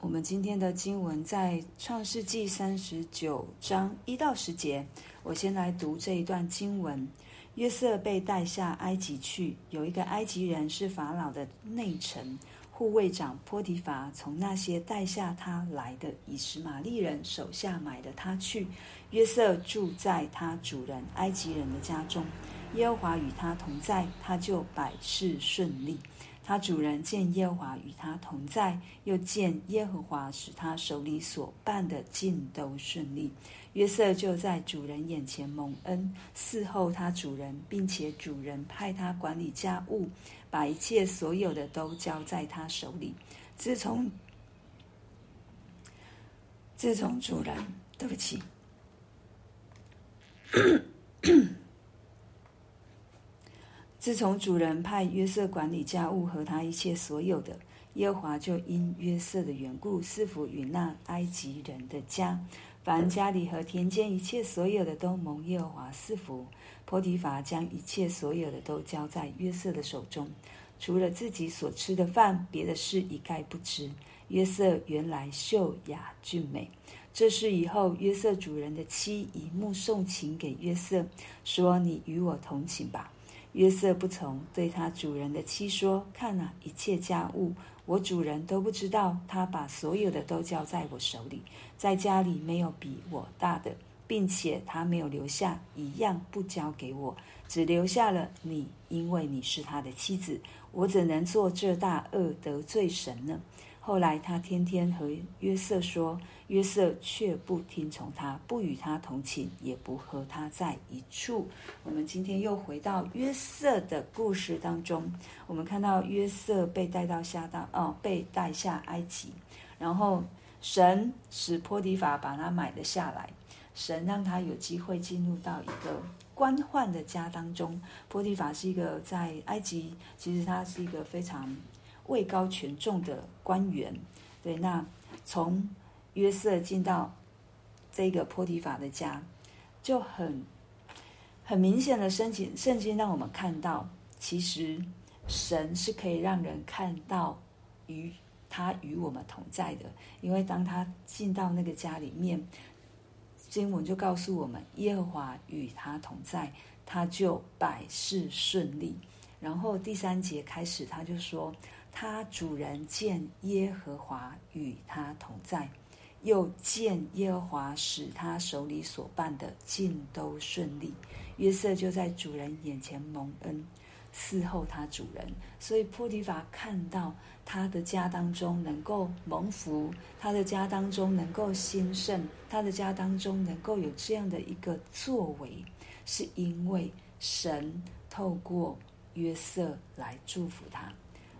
我们今天的经文在创世记三十九章一到十节。我先来读这一段经文：约瑟被带下埃及去，有一个埃及人是法老的内臣。护卫长波提乏从那些带下他来的以实玛利人手下买了他去。约瑟住在他主人埃及人的家中，耶和华与他同在，他就百事顺利。他主人见耶和华与他同在，又见耶和华使他手里所办的尽都顺利。约瑟就在主人眼前蒙恩，伺候他主人，并且主人派他管理家务。把一切所有的都交在他手里。自从自从主人，对不起，自从主人派约瑟管理家务和他一切所有的，耶和华就因约瑟的缘故赐福与那埃及人的家。凡家里和田间一切所有的都蒙耶和华赐福。波提乏将一切所有的都交在约瑟的手中，除了自己所吃的饭，别的事一概不知。约瑟原来秀雅俊美。这事以后，约瑟主人的妻以目送情给约瑟，说：“你与我同寝吧。”约瑟不从，对他主人的妻说：“看哪，一切家务，我主人都不知道。他把所有的都交在我手里，在家里没有比我大的，并且他没有留下一样不交给我，只留下了你，因为你是他的妻子。我怎能做这大恶得罪神呢？”后来他天天和约瑟说，约瑟却不听从他，不与他同寝，也不和他在一处。我们今天又回到约瑟的故事当中，我们看到约瑟被带到下到哦，被带下埃及，然后神使波提法把他买了下来，神让他有机会进入到一个官宦的家当中。波提法是一个在埃及，其实他是一个非常。位高权重的官员，对，那从约瑟进到这个波提法的家，就很很明显的圣经，圣经让我们看到，其实神是可以让人看到与他与我们同在的，因为当他进到那个家里面，经文就告诉我们，耶和华与他同在，他就百事顺利。然后第三节开始，他就说。他主人见耶和华与他同在，又见耶和华使他手里所办的尽都顺利。约瑟就在主人眼前蒙恩，伺候他主人。所以波提乏看到他的家当中能够蒙福，他的家当中能够兴盛，他的家当中能够有这样的一个作为，是因为神透过约瑟来祝福他。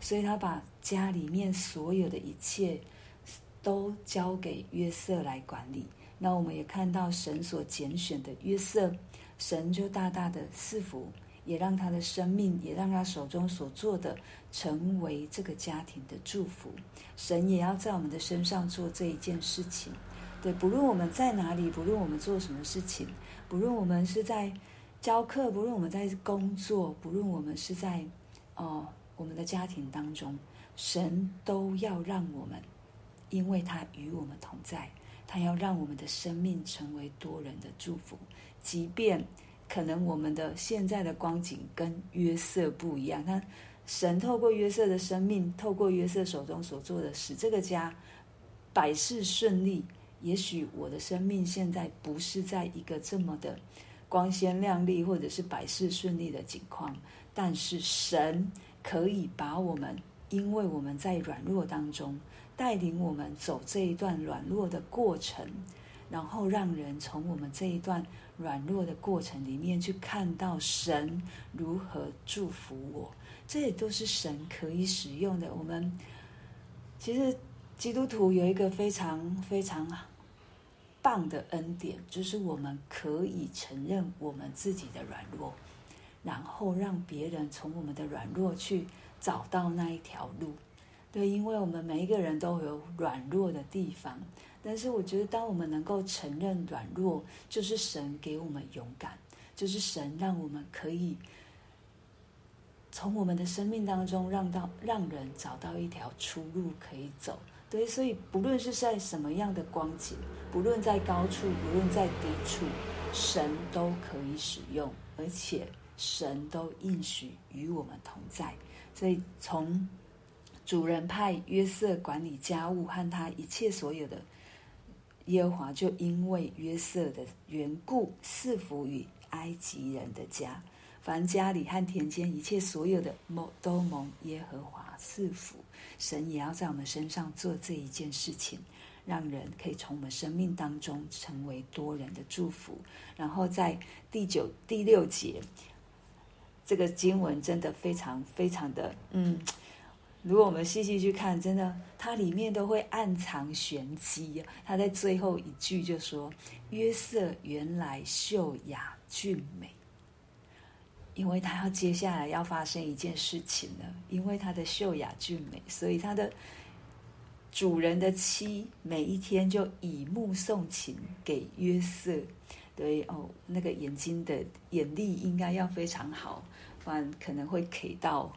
所以他把家里面所有的一切都交给约瑟来管理。那我们也看到神所拣选的约瑟，神就大大的赐福，也让他的生命，也让他手中所做的成为这个家庭的祝福。神也要在我们的身上做这一件事情。对，不论我们在哪里，不论我们做什么事情，不论我们是在教课，不论我们在工作，不论我们是在哦。我们的家庭当中，神都要让我们，因为他与我们同在，他要让我们的生命成为多人的祝福。即便可能我们的现在的光景跟约瑟不一样，他神透过约瑟的生命，透过约瑟手中所做的，使这个家百事顺利。也许我的生命现在不是在一个这么的光鲜亮丽，或者是百事顺利的境况，但是神。可以把我们，因为我们在软弱当中，带领我们走这一段软弱的过程，然后让人从我们这一段软弱的过程里面去看到神如何祝福我。这也都是神可以使用的。我们其实基督徒有一个非常非常棒的恩典，就是我们可以承认我们自己的软弱。然后让别人从我们的软弱去找到那一条路，对，因为我们每一个人都有软弱的地方。但是我觉得，当我们能够承认软弱，就是神给我们勇敢，就是神让我们可以从我们的生命当中让到让人找到一条出路可以走，对，所以不论是在什么样的光景，不论在高处，不论在低处，神都可以使用，而且神都应许与我们同在。所以从主人派约瑟管理家务和他一切所有的，耶和华就因为约瑟的缘故赐福于埃及人的家。凡家里和田间一切所有的，蒙都蒙耶和华赐福。神也要在我们身上做这一件事情，让人可以从我们生命当中成为多人的祝福。然后在第九、第六节，这个经文真的非常非常的，嗯，如果我们细细去看，真的它里面都会暗藏玄机。他在最后一句就说：“约瑟原来秀雅俊美。”因为他要接下来要发生一件事情了，因为他的秀雅俊美，所以他的主人的妻每一天就以目送情给约瑟。对哦，那个眼睛的眼力应该要非常好，不然可能会 K 到。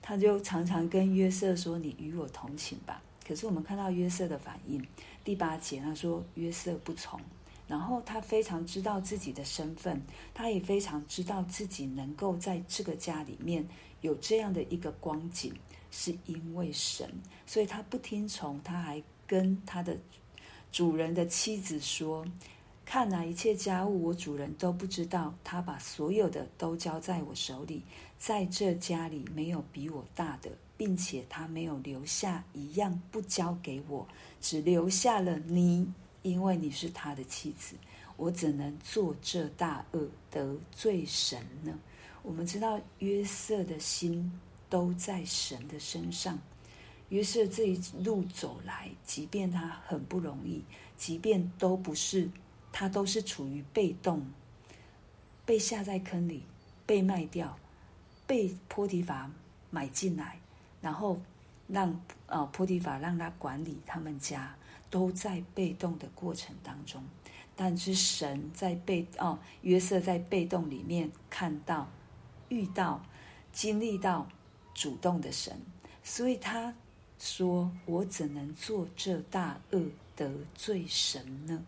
他就常常跟约瑟说：“你与我同寝吧。”可是我们看到约瑟的反应，第八节他说：“约瑟不从。”然后他非常知道自己的身份，他也非常知道自己能够在这个家里面有这样的一个光景，是因为神，所以他不听从，他还跟他的主人的妻子说：“看哪，一切家务我主人都不知道，他把所有的都交在我手里，在这家里没有比我大的，并且他没有留下一样不交给我，只留下了你。”因为你是他的妻子，我怎能做这大恶得罪神呢？我们知道约瑟的心都在神的身上。约瑟这一路走来，即便他很不容易，即便都不是，他都是处于被动，被下在坑里，被卖掉，被波提法买进来，然后让呃波提法让他管理他们家。都在被动的过程当中，但是神在被哦，约瑟在被动里面看到、遇到、经历到主动的神，所以他说：“我怎能做这大恶得罪神呢？”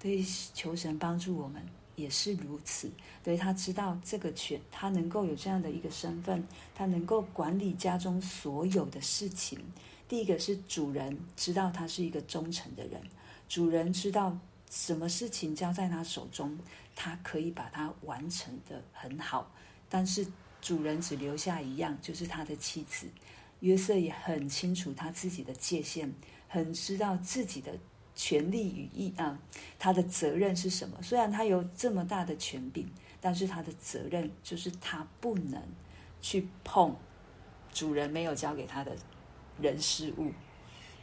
对，求神帮助我们也是如此。对，他知道这个权，他能够有这样的一个身份，他能够管理家中所有的事情。第一个是主人知道他是一个忠诚的人，主人知道什么事情交在他手中，他可以把它完成得很好。但是主人只留下一样，就是他的妻子。约瑟也很清楚他自己的界限，很知道自己的权利与义啊，他的责任是什么。虽然他有这么大的权柄，但是他的责任就是他不能去碰主人没有交给他的。人事物，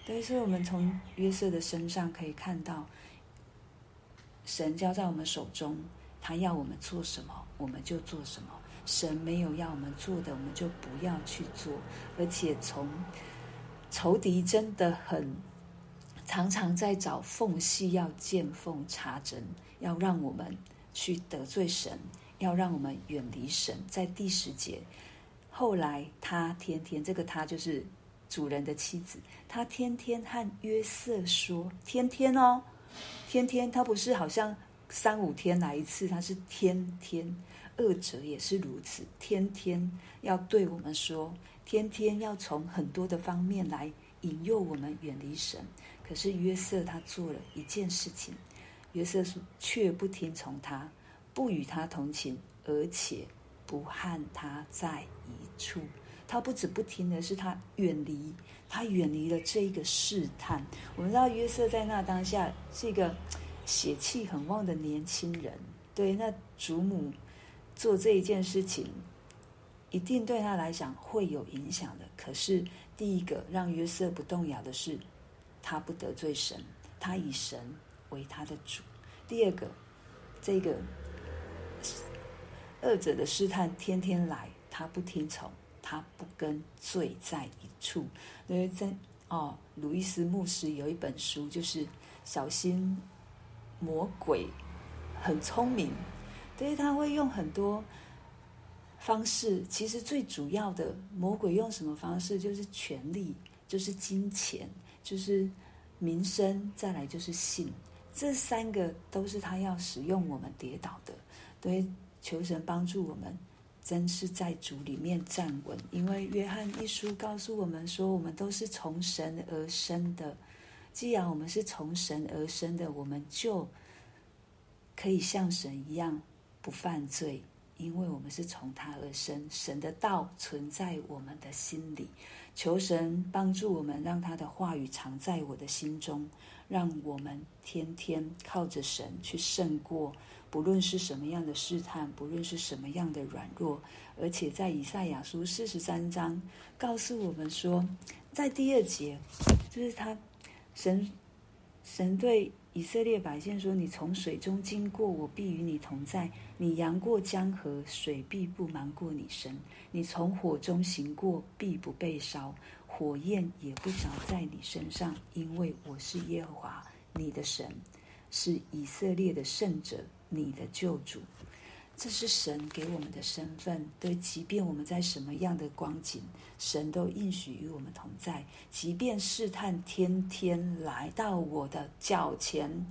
对，所以我们从约瑟的身上可以看到，神交在我们手中，他要我们做什么，我们就做什么；神没有要我们做的，我们就不要去做。而且从仇敌真的很常常在找缝隙，要见缝插针，要让我们去得罪神，要让我们远离神。在第十节，后来他天天，这个他就是。主人的妻子，他天天和约瑟说：“天天哦，天天，他不是好像三五天来一次，他是天天。二者也是如此，天天要对我们说，天天要从很多的方面来引诱我们远离神。可是约瑟他做了一件事情，约瑟却不听从他，不与他同寝，而且不和他在一处。”他不止不听的是，他远离，他远离了这一个试探。我们知道约瑟在那当下是一个血气很旺的年轻人，对，那祖母做这一件事情，一定对他来讲会有影响的。可是第一个让约瑟不动摇的是，他不得罪神，他以神为他的主。第二个，这个恶者的试探天天来，他不听从。他不跟罪在一处，因为在哦，鲁伊斯牧师有一本书，就是小心魔鬼很聪明，所以他会用很多方式。其实最主要的，魔鬼用什么方式？就是权力，就是金钱，就是名声，再来就是信，这三个都是他要使用我们跌倒的。对，求神帮助我们，真是在主里面站稳。因为约翰一书告诉我们说，我们都是从神而生的。既然我们是从神而生的，我们就可以像神一样不犯罪。因为我们是从他而生，神的道存在我们的心里。求神帮助我们，让他的话语藏在我的心中，让我们天天靠着神去胜过，不论是什么样的试探，不论是什么样的软弱。而且在以赛亚书四十三章告诉我们说，在第二节，就是他神神对。以色列百姓说：“你从水中经过，我必与你同在；你扬过江河，水必不瞒过你神；你从火中行过，必不被烧，火焰也不着在你身上，因为我是耶和华你的神，是以色列的圣者，你的救主。”这是神给我们的身份，对，即便我们在什么样的光景，神都应许与我们同在。即便试探天天来到我的脚前，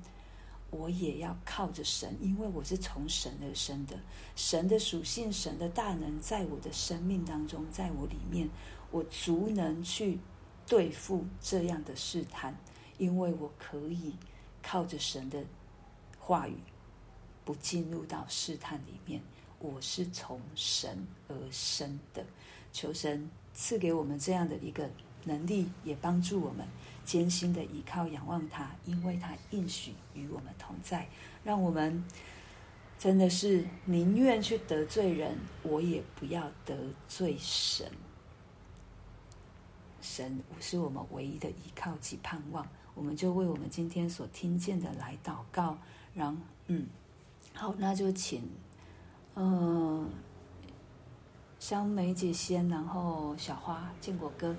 我也要靠着神，因为我是从神而生的。神的属性、神的大能在我的生命当中，在我里面，我足能去对付这样的试探，因为我可以靠着神的话语。不进入到试探里面，我是从神而生的。求神赐给我们这样的一个能力，也帮助我们艰辛的依靠仰望他，因为他应许与我们同在，让我们真的是宁愿去得罪人，我也不要得罪神。神是我们唯一的依靠及盼望，我们就为我们今天所听见的来祷告，然嗯。好，那就请，嗯、呃，香梅姐先，然后小花建国哥。